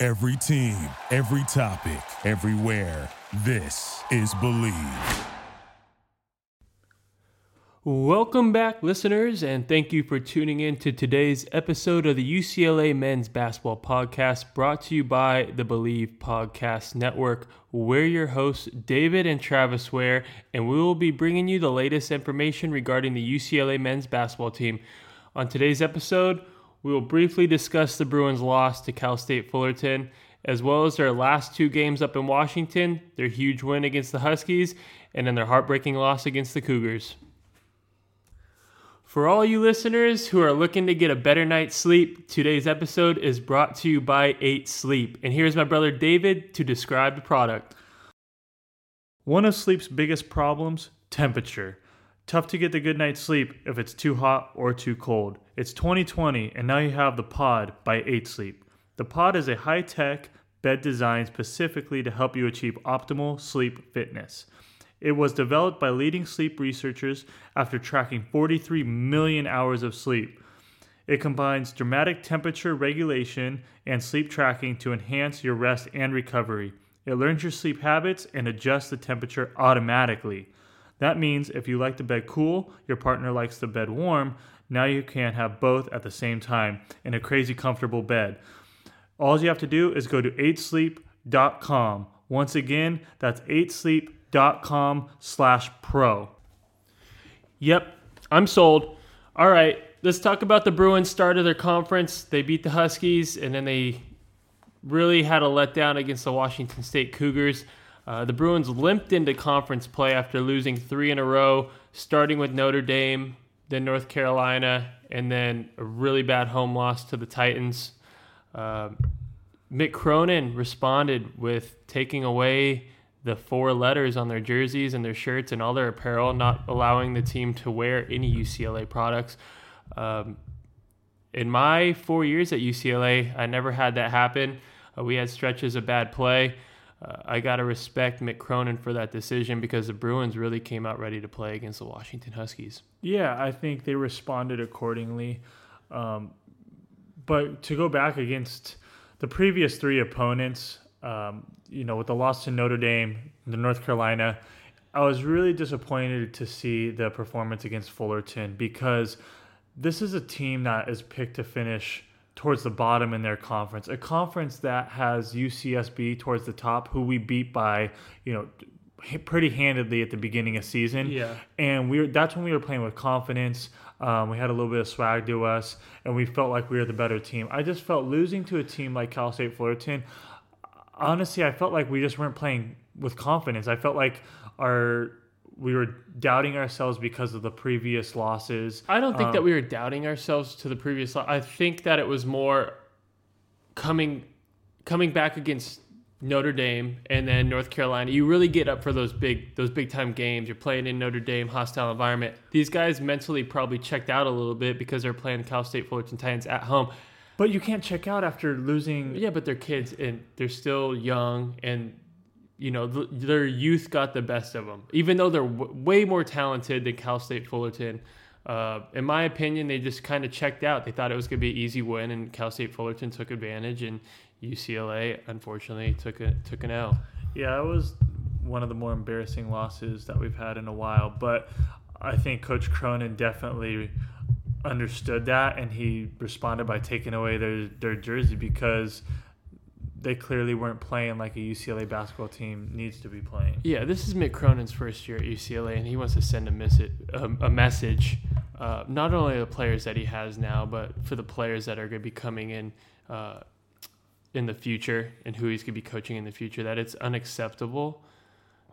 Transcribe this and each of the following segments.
Every team, every topic, everywhere. This is Believe. Welcome back, listeners, and thank you for tuning in to today's episode of the UCLA Men's Basketball Podcast brought to you by the Believe Podcast Network. We're your hosts, David and Travis Ware, and we will be bringing you the latest information regarding the UCLA men's basketball team. On today's episode, we will briefly discuss the Bruins' loss to Cal State Fullerton, as well as their last two games up in Washington, their huge win against the Huskies, and then their heartbreaking loss against the Cougars. For all you listeners who are looking to get a better night's sleep, today's episode is brought to you by 8 Sleep. And here's my brother David to describe the product. One of sleep's biggest problems temperature. Tough to get the good night's sleep if it's too hot or too cold. It's 2020, and now you have the Pod by 8 Sleep. The Pod is a high tech bed designed specifically to help you achieve optimal sleep fitness. It was developed by leading sleep researchers after tracking 43 million hours of sleep. It combines dramatic temperature regulation and sleep tracking to enhance your rest and recovery. It learns your sleep habits and adjusts the temperature automatically. That means if you like the bed cool, your partner likes the bed warm, now you can have both at the same time in a crazy comfortable bed. All you have to do is go to 8sleep.com. Once again, that's 8sleep.com slash pro. Yep, I'm sold. All right, let's talk about the Bruins start of their conference. They beat the Huskies, and then they really had a letdown against the Washington State Cougars. Uh, the Bruins limped into conference play after losing three in a row, starting with Notre Dame, then North Carolina, and then a really bad home loss to the Titans. Uh, Mick Cronin responded with taking away the four letters on their jerseys and their shirts and all their apparel, not allowing the team to wear any UCLA products. Um, in my four years at UCLA, I never had that happen. Uh, we had stretches of bad play. Uh, I got to respect Mick Cronin for that decision because the Bruins really came out ready to play against the Washington Huskies. Yeah, I think they responded accordingly. Um, but to go back against the previous three opponents, um, you know, with the loss to Notre Dame, the North Carolina, I was really disappointed to see the performance against Fullerton because this is a team that is picked to finish towards the bottom in their conference, a conference that has UCSB towards the top, who we beat by, you know, pretty handedly at the beginning of season. Yeah. And we were, that's when we were playing with confidence. Um, we had a little bit of swag to us, and we felt like we were the better team. I just felt losing to a team like Cal State Fullerton honestly, I felt like we just weren't playing with confidence. I felt like our we were doubting ourselves because of the previous losses. I don't think um, that we were doubting ourselves to the previous. Lo- I think that it was more coming coming back against Notre Dame and then North Carolina. You really get up for those big those big time games. You're playing in Notre Dame, hostile environment. These guys mentally probably checked out a little bit because they're playing Cal State Fullerton Titans at home. But you can't check out after losing. Yeah, but they're kids and they're still young, and you know th- their youth got the best of them. Even though they're w- way more talented than Cal State Fullerton, uh, in my opinion, they just kind of checked out. They thought it was going to be an easy win, and Cal State Fullerton took advantage, and UCLA unfortunately took a took an L. Yeah, it was one of the more embarrassing losses that we've had in a while. But I think Coach Cronin definitely understood that and he responded by taking away their their jersey because they clearly weren't playing like a UCLA basketball team needs to be playing. Yeah, this is Mick Cronin's first year at UCLA, and he wants to send a, message, um, a message, uh, not only the players that he has now, but for the players that are going to be coming in uh, in the future and who he's going to be coaching in the future. That it's unacceptable.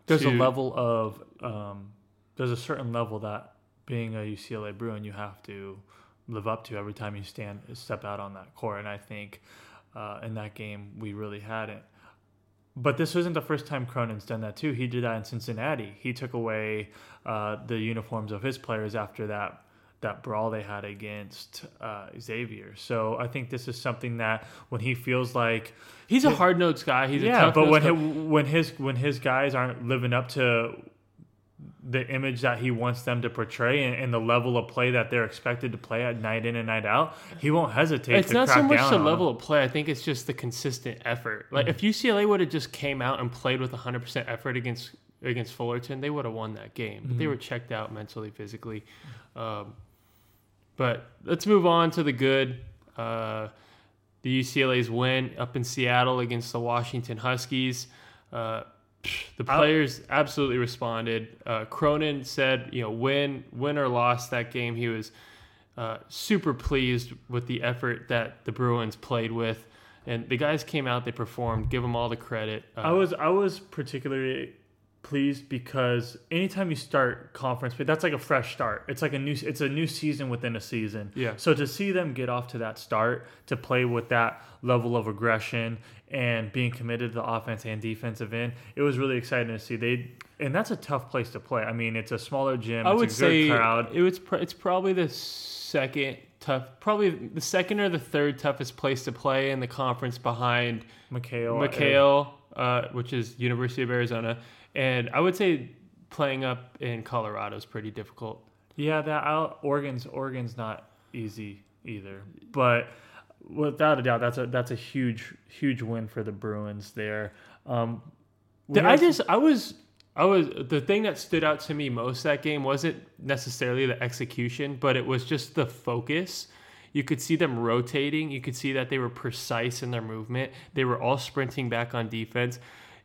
There's to, a level of um, there's a certain level that being a UCLA Bruin, you have to live up to every time you stand step out on that court. And I think uh, in that game, we really hadn't. But this wasn't the first time Cronin's done that too. He did that in Cincinnati. He took away uh, the uniforms of his players after that that brawl they had against uh, Xavier. So I think this is something that when he feels like He's a hard nosed guy. He's a yeah, tough but when guy. he, when his when his guys aren't living up to the image that he wants them to portray and, and the level of play that they're expected to play at night in and night out, he won't hesitate. it's to not crack so much the level them. of play. I think it's just the consistent effort. Like if UCLA would have just came out and played with 100% effort against against Fullerton, they would have won that game. But they were checked out mentally, physically. Um, but let's move on to the good. Uh, the UCLA's win up in Seattle against the Washington Huskies. Uh, the players absolutely responded. Uh, Cronin said, you know, win, win or lost that game, he was uh, super pleased with the effort that the Bruins played with, and the guys came out, they performed. Give them all the credit. Uh, I was I was particularly pleased because anytime you start conference play, that's like a fresh start. It's like a new it's a new season within a season. Yeah. So to see them get off to that start, to play with that level of aggression and being committed to the offense and defensive end, it was really exciting to see. They and that's a tough place to play. I mean, it's a smaller gym. I it's would a good say crowd. it was. Pr- it's probably the second tough, probably the second or the third toughest place to play in the conference behind McKale. McKale, uh, which is University of Arizona, and I would say playing up in Colorado is pretty difficult. Yeah, that I'll, Oregon's Oregon's not easy either, but without a doubt, that's a that's a huge huge win for the Bruins there. Um, I just I was I was the thing that stood out to me most that game wasn't necessarily the execution, but it was just the focus. You could see them rotating. You could see that they were precise in their movement. They were all sprinting back on defense.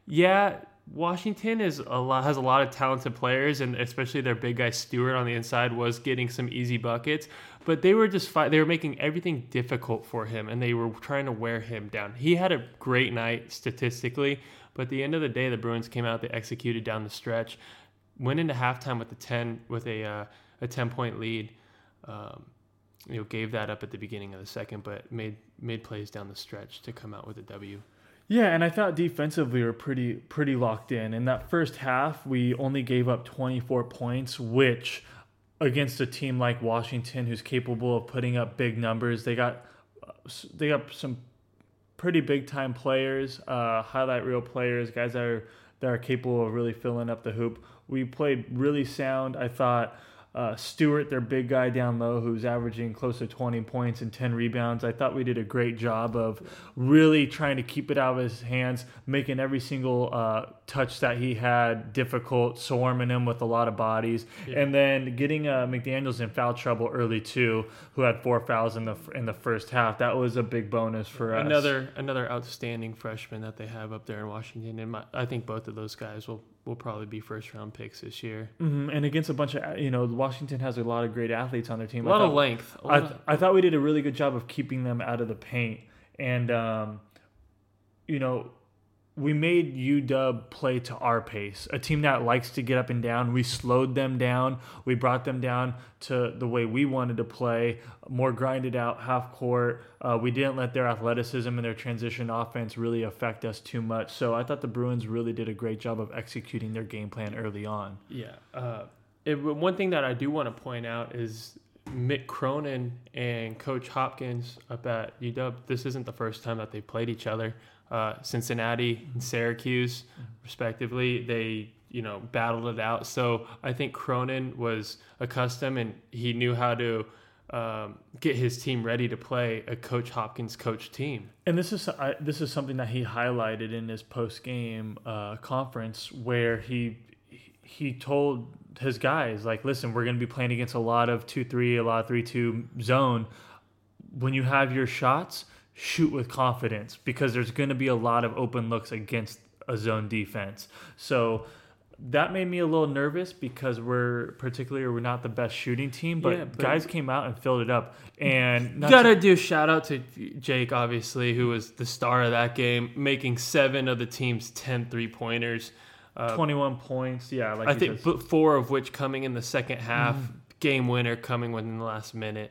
Yeah, Washington is a lot has a lot of talented players, and especially their big guy Stewart on the inside was getting some easy buckets. But they were just fi- they were making everything difficult for him, and they were trying to wear him down. He had a great night statistically, but at the end of the day, the Bruins came out. They executed down the stretch, went into halftime with a ten with a uh, a ten point lead. Um, you know, gave that up at the beginning of the second, but made made plays down the stretch to come out with a W. Yeah, and I thought defensively we were pretty pretty locked in. In that first half, we only gave up 24 points, which against a team like Washington, who's capable of putting up big numbers, they got they got some pretty big time players, uh, highlight reel players, guys that are that are capable of really filling up the hoop. We played really sound. I thought uh, Stewart, their big guy down low, who's averaging close to 20 points and 10 rebounds. I thought we did a great job of really trying to keep it out of his hands, making every single uh, touch that he had difficult, swarming him with a lot of bodies, and then getting uh, McDaniels in foul trouble early too, who had four fouls in the in the first half. That was a big bonus for us. Another another outstanding freshman that they have up there in Washington, and my, I think both of those guys will will probably be first round picks this year. Mhm, and against a bunch of you know Washington has a lot of great athletes on their team. A lot of thought- length. a I, lot of- I thought we did a really good job of keeping them out of the paint, and um, you know, we made UW play to our pace. A team that likes to get up and down. We slowed them down. We brought them down to the way we wanted to play, more grinded out, half court. Uh, we didn't let their athleticism and their transition offense really affect us too much. So I thought the Bruins really did a great job of executing their game plan early on. Yeah. Uh, it, one thing that I do want to point out is Mick Cronin and Coach Hopkins up at UW. This isn't the first time that they played each other. Uh, Cincinnati and Syracuse, respectively, they you know battled it out. So I think Cronin was accustomed and he knew how to um, get his team ready to play a Coach Hopkins coach team. And this is I, this is something that he highlighted in his post game uh, conference where he he told his guys like, listen, we're going to be playing against a lot of two three, a lot of three two zone. When you have your shots, shoot with confidence because there's going to be a lot of open looks against a zone defense. So. That made me a little nervous because we're particularly we're not the best shooting team, but, Yeah, but- guys came out and filled it up. And You to- gotta do a shout out to Jake, obviously, who was the star of that game, making seven of the team's 10 three pointers. Uh, 21 points. Yeah, like I think just- four of which coming in the second half, Mm-hmm. game winner coming within the last minute.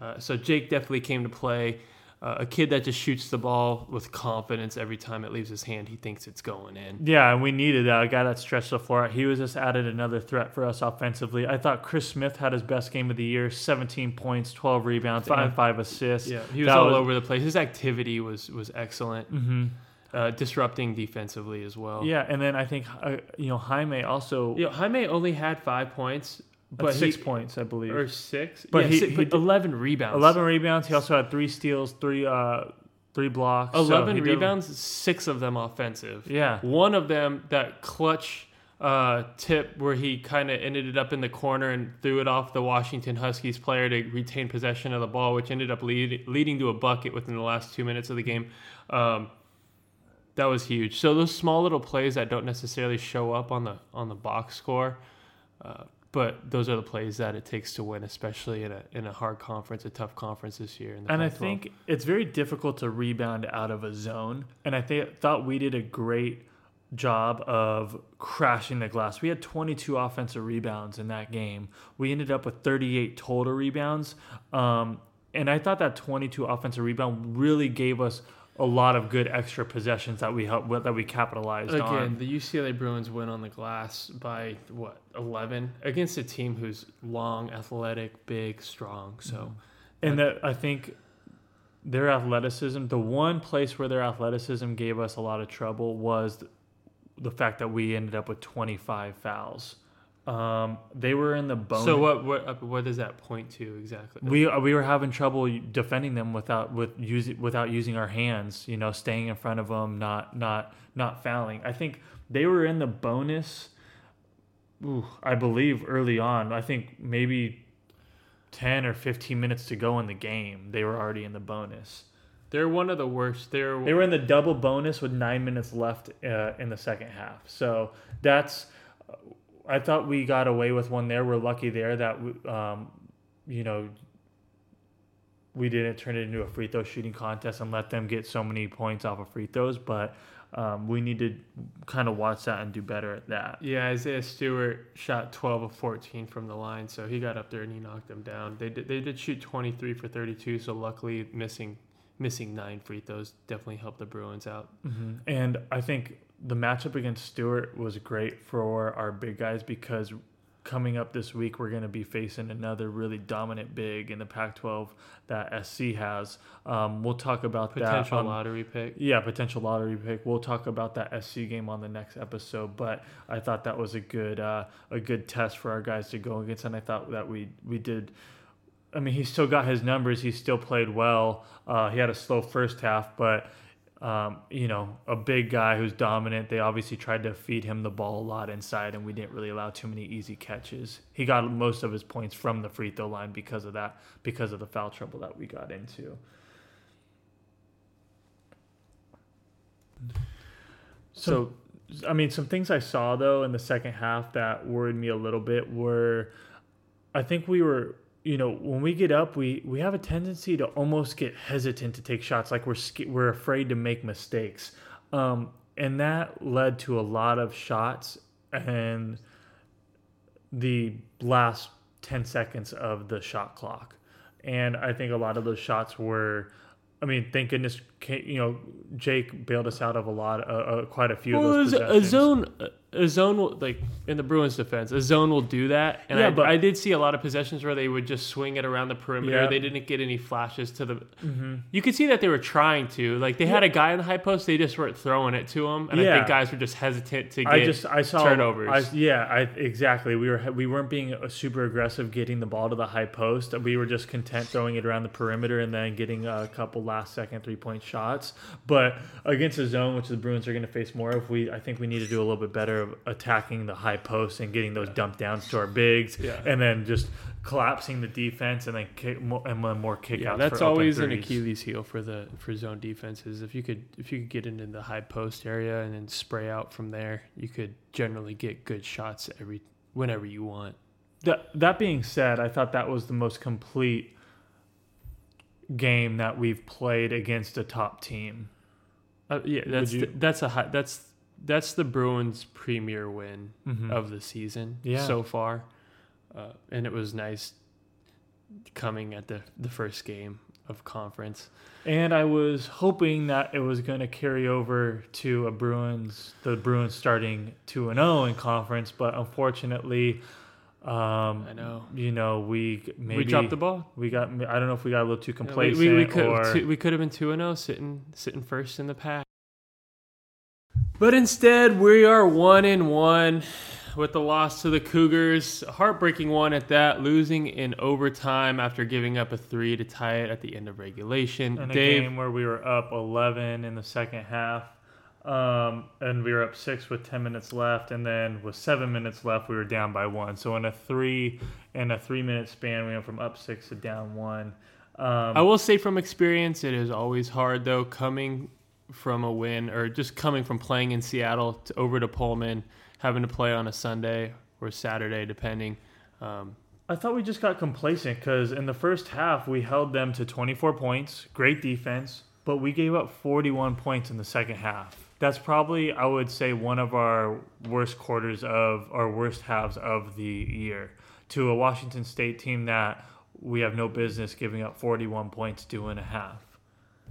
Uh, so Jake definitely came to play. Uh, a kid that just shoots the ball with confidence every time it leaves his hand. He thinks it's going in. Yeah, and we needed that. A guy that stretched the floor out. He was just added another threat for us offensively. I thought Chris Smith had his best game of the year 17 points, 12 rebounds, Five- and five assists. Yeah, he was That all over the place. His activity was was excellent, hmm uh, disrupting defensively as well. Yeah, and then I think, uh, you know, Jaime also you know, Jaime only had five points, but but six he, points, I believe. or six, But yeah, he- six, he but did- eleven rebounds. 11 rebounds. He also had three steals, three uh, three blocks. so Eleven did- rebounds, six of them offensive. Yeah. One of them that clutch uh, tip where he kind of ended it up in the corner and threw it off the Washington Huskies player to retain possession of the ball, which ended up lead, leading to a bucket within the last two minutes of the game. Um, that was huge. So those small little plays that don't necessarily show up on the on the box score, uh, but those are the plays that it takes to win, especially in a in a hard conference, a tough conference this year. And I Pac-12. think it's very difficult to rebound out of a zone. And I think thought we did a great job of crashing the glass. We had 22 offensive rebounds in that game. We ended up with 38 total rebounds. Um, and I thought that 22 offensive rebound really gave us a lot of good extra possessions that we helped that we capitalized Again, on. Again, the UCLA Bruins win on the glass by what eleven against a team who's long, athletic, big, strong. So mm-hmm. And that I think their athleticism, the one place where their athleticism gave us a lot of trouble was the fact that we ended up with 25 fouls. Um, they were in the bone. so what what uh, what does that point to exactly? we uh, we were having trouble defending them without with using without using our hands. You know, staying in front of them, not not not fouling. I think they were in the bonus. Ooh, I believe early on. I think maybe ten or fifteen minutes to go in the game. They were already in the bonus. They're one of the worst. They're They were in the double bonus with nine minutes left uh, in the second half. So that's. I thought we got away with one there. We're lucky there that um, you know we didn't turn it into a free throw shooting contest and let them get so many points off of free throws. But um, we need to kind of watch that and do better at that. yeah. Isaiah Stewart shot twelve of fourteen from the line, so he got up there and he knocked them down. They did they did shoot twenty three for thirty two. So luckily, missing missing nine free throws definitely helped the Bruins out. hmm And I think the matchup against Stewart was great for our big guys because coming up this week, we're going to be facing another really dominant big in the Pac 12 that SC has. Um, we'll talk about Potential that. on- lottery pick. yeah, potential lottery pick. We'll talk about that SC game on the next episode, but I thought that was a good uh, a good test for our guys to go against, and I thought that we we did. I mean, he still got his numbers. He still played well. Uh, he had a slow first half, but um, you know, a big guy who's dominant. They obviously tried to feed him the ball a lot inside, and we didn't really allow too many easy catches. He got most of his points from the free throw line because of that, because of the foul trouble that we got into. So, I mean, some things I saw though in the second half that worried me a little bit were, I think we were, you know, when we get up, we we have a tendency to almost get hesitant to take shots, like we're we're afraid to make mistakes, um, and that led to a lot of shots and the last ten seconds of the shot clock, and I think a lot of those shots were. I mean, thank goodness, you know, Jake bailed us out of a lot, uh, uh, quite a few Well, of those a, a zone, a zone will like in the Bruins' defense, a zone will do that. And Yeah, I, but- I did see a lot of possessions where they would just swing it around the perimeter. Yeah. They didn't get any flashes to the. Mm-hmm. You could see that they were trying to. Like they had a guy in the high post, they just weren't throwing it to him, and I think guys were just hesitant to get I just I saw turnovers. I, yeah, I exactly. We were we weren't being uh, super aggressive getting the ball to the high post. We were just content throwing it around the perimeter and then getting a couple last second three point shots. But against a zone, which the Bruins are going to face more of, we I think we need to do a little bit better of attacking the high post and getting those dump downs to our bigs, Yeah. and then just collapsing the defense and then kick more, and then more kickouts. yeah, that's always an. Achilles heel for the for zone defenses. If you could if you could get into the high post area and then spray out from there, you could generally get good shots every whenever you want. That that being said, I thought that was the most complete game that we've played against a top team. Uh, yeah, that's you- the, that's a high, that's that's the Bruins' premier win of the season Mm-hmm. Yeah. so far, uh, and it was nice coming at the the first game of conference. And I was hoping that it was going to carry over to a Bruins, the Bruins starting two and zero in conference, but unfortunately, um, I know. you know, we maybe we dropped the ball. We got. I don't know if we got a little too We, complacent we, we could or we could have been two and zero, sitting sitting first in the pack. But instead, we are one in one with the loss to the Cougars. A heartbreaking one at that, losing in overtime after giving up a three to tie it at the end of regulation. in a Dave, game where we were up 11 in the second half. Um, and we were up six with 10 minutes left. And then with seven minutes left, we were down by one. So in a three in a three minute span, we went from up six to down one. Um, I will say from experience, it is always hard though coming from a win or just coming from playing in Seattle to over to Pullman, having to play on a Sunday or Saturday, depending. Um, I thought we just got complacent because in the first half, we held them to 24 points, great defense, but we gave up 41 points in the second half. That's probably, I would say, one of our worst quarters of, our worst halves of the year to a Washington State team that we have no business giving up 41 points to and a half.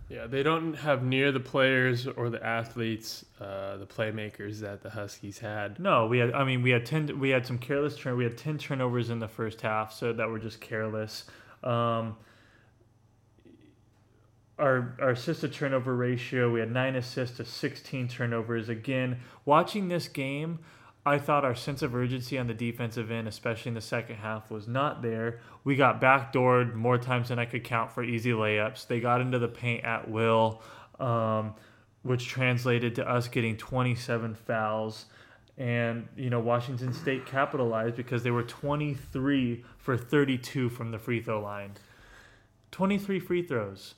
Yeah, they don't have near the players or the athletes, uh, the playmakers that the Huskies had. No, we had. I mean, we had ten. We had some careless turn. We had ten turnovers in the first half, so that were just careless. Um, our our assist to turnover ratio, we had nine assists to sixteen turnovers. Again, watching this game, I thought our sense of urgency on the defensive end, especially in the second half, was not there. We got backdoored more times than I could count for easy layups. They got into the paint at will, um, which translated to us getting 27 fouls. And, you know, Washington State capitalized because they were 23 for 32 from the free throw line. 23 free throws.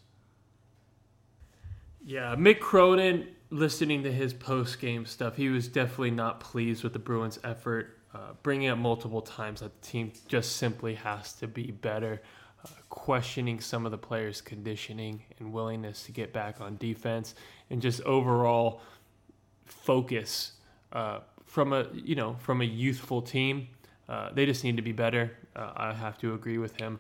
Yeah, Mick Cronin, listening to his post game stuff, he was definitely not pleased with the Bruins' effort, uh, bringing up multiple times that the team just simply has to be better, uh, questioning some of the players' conditioning and willingness to get back on defense, and just overall focus uh, from a you know from a youthful team. Uh, they just need to be better. Uh, I have to agree with him.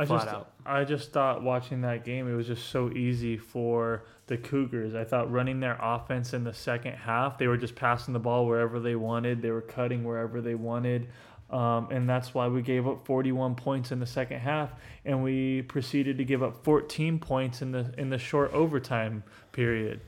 I Flat just, out. I just thought watching that game, it was just so easy for the Cougars. I thought running their offense in the second half, they were just passing the ball wherever they wanted. They were cutting wherever they wanted. Um, and that's why we gave up 41 points in the second half, and we proceeded to give up 14 points in the in the short overtime period.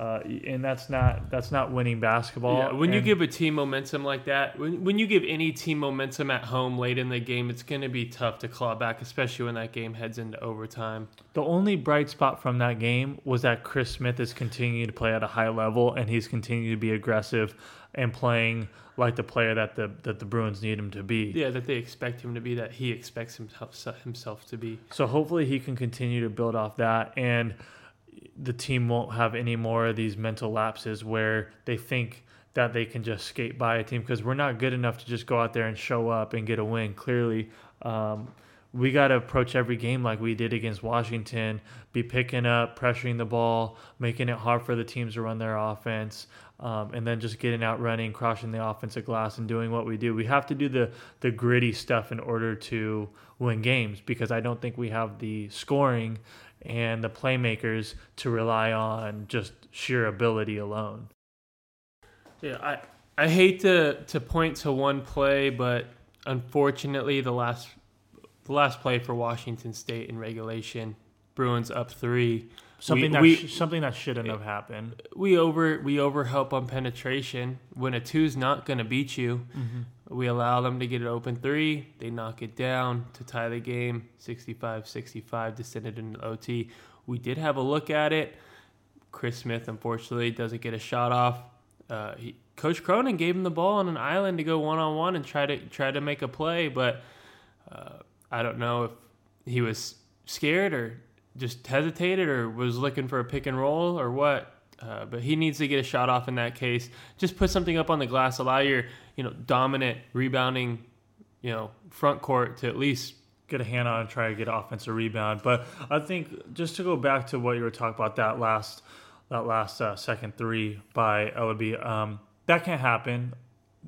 Uh, and that's not that's not winning basketball. Yeah, when you give a team momentum like that, when, when you give any team momentum at home late in the game, it's going to be tough to claw back, especially when that game heads into overtime. The only bright spot from that game was that Chris Smith is continuing to play at a high level and he's continuing to be aggressive and playing like the player that the that the Bruins need him to be. Yeah, that they expect him to be, that he expects himself, himself to be. So hopefully he can continue to build off that and the team won't have any more of these mental lapses where they think that they can just skate by a team because we're not good enough to just go out there and show up and get a win. Clearly, um, we got to approach every game like we did against Washington, be picking up, pressuring the ball, making it hard for the teams to run their offense, um, and then just getting out running, crushing the offensive glass, and doing what we do. We have to do the the gritty stuff in order to win games because I don't think we have the scoring and the playmakers to rely on just sheer ability alone. Yeah, I, I hate to, to point to one play, but unfortunately, the last the last play for Washington State in regulation, Bruins up three. Something we, that we, sh- something that shouldn't have happened. we over we overhelp on penetration. When a two's not gonna beat you, we allow them to get an open three. They knock it down to tie the game, 65-65 to send it into OT. We did have a look at it. Chris Smith unfortunately doesn't get a shot off. Uh, he, Coach Cronin gave him the ball on an island to go one on one and try to try to make a play, but uh, I don't know if he was scared or just hesitated or was looking for a pick and roll or what. Uh, but he needs to get a shot off in that case. Just put something up on the glass. Allow your you know dominant rebounding you know front court to at least Get a hand on and try to get an offensive rebound. But I think just to go back to what you were talking about that last that last uh, second three by Elleby, um, that can't happen.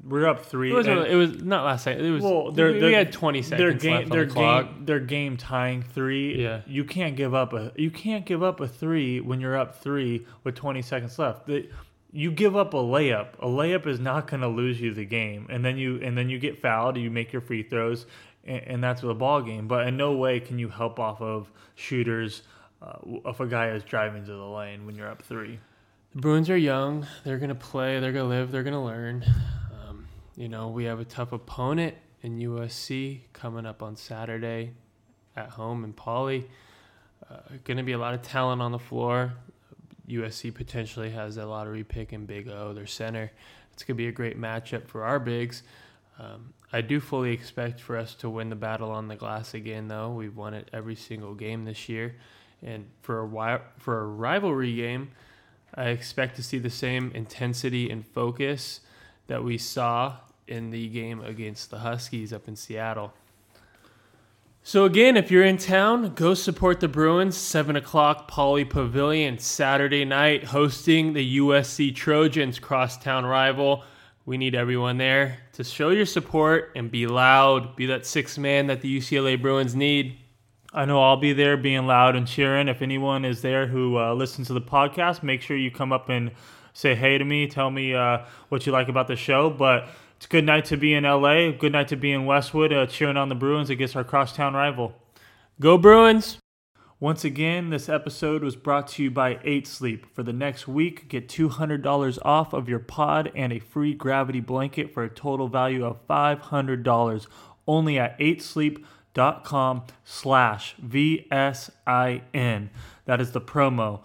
We're up three. It was, it was not last night. It was well, we, they're, we they're- had 20 their seconds game, left on their the clock. game, their game tying three. Yeah. you can't give up a you can't give up a three when you're up three with 20 seconds left. The, you give up a layup. A layup is not going to lose you the game, and then you and then you get fouled. You make your free throws, and, and that's the ball game. But in no way can you help off of shooters uh, if a guy is driving to the lane when you're up three. The Bruins are young. They're gonna play. They're gonna live. They're gonna learn. You know, we have a tough opponent in USC coming up on Saturday at home in Pauley. Uh, gonna be a lot of talent on the floor. USC potentially has a lottery pick in Big O, their center. It's gonna be a great matchup for our bigs. Um, I do fully expect for us to win the battle on the glass again, though. We've won it every single game this year, and for a wi- for a rivalry game, I expect to see the same intensity and focus that we saw in the game against the Huskies up in Seattle. So again, if you're in town, go support the Bruins. Seven o'clock, Pauley Pavilion, Saturday night, hosting the USC Trojans crosstown rival. We need everyone there to show your support and be loud. Be that sixth man that the UCLA Bruins need. I know I'll be there being loud and cheering. If anyone is there who uh, listens to the podcast, make sure you come up and say hey to me. Tell me uh, what you like about the show. But it's a good night to be in LA. Good night to be in Westwood uh, cheering on the Bruins against our crosstown rival. Go Bruins! Once again, this episode was brought to you by 8 Sleep. For the next week, get $200 off of your pod and a free gravity blanket for a total value of $500 only at 8sleep.com slash VSIN. That is the promo.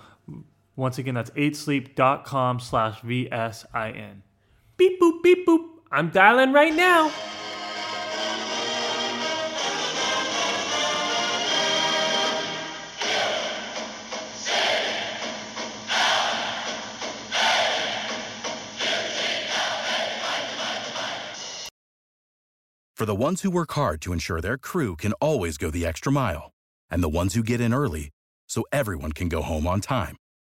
Once again, that's 8sleep.com slash VSIN. Beep boop, beep boop. I'm dialing right now. For the ones who work hard to ensure their crew can always go the extra mile, and the ones who get in early so everyone can go home on time,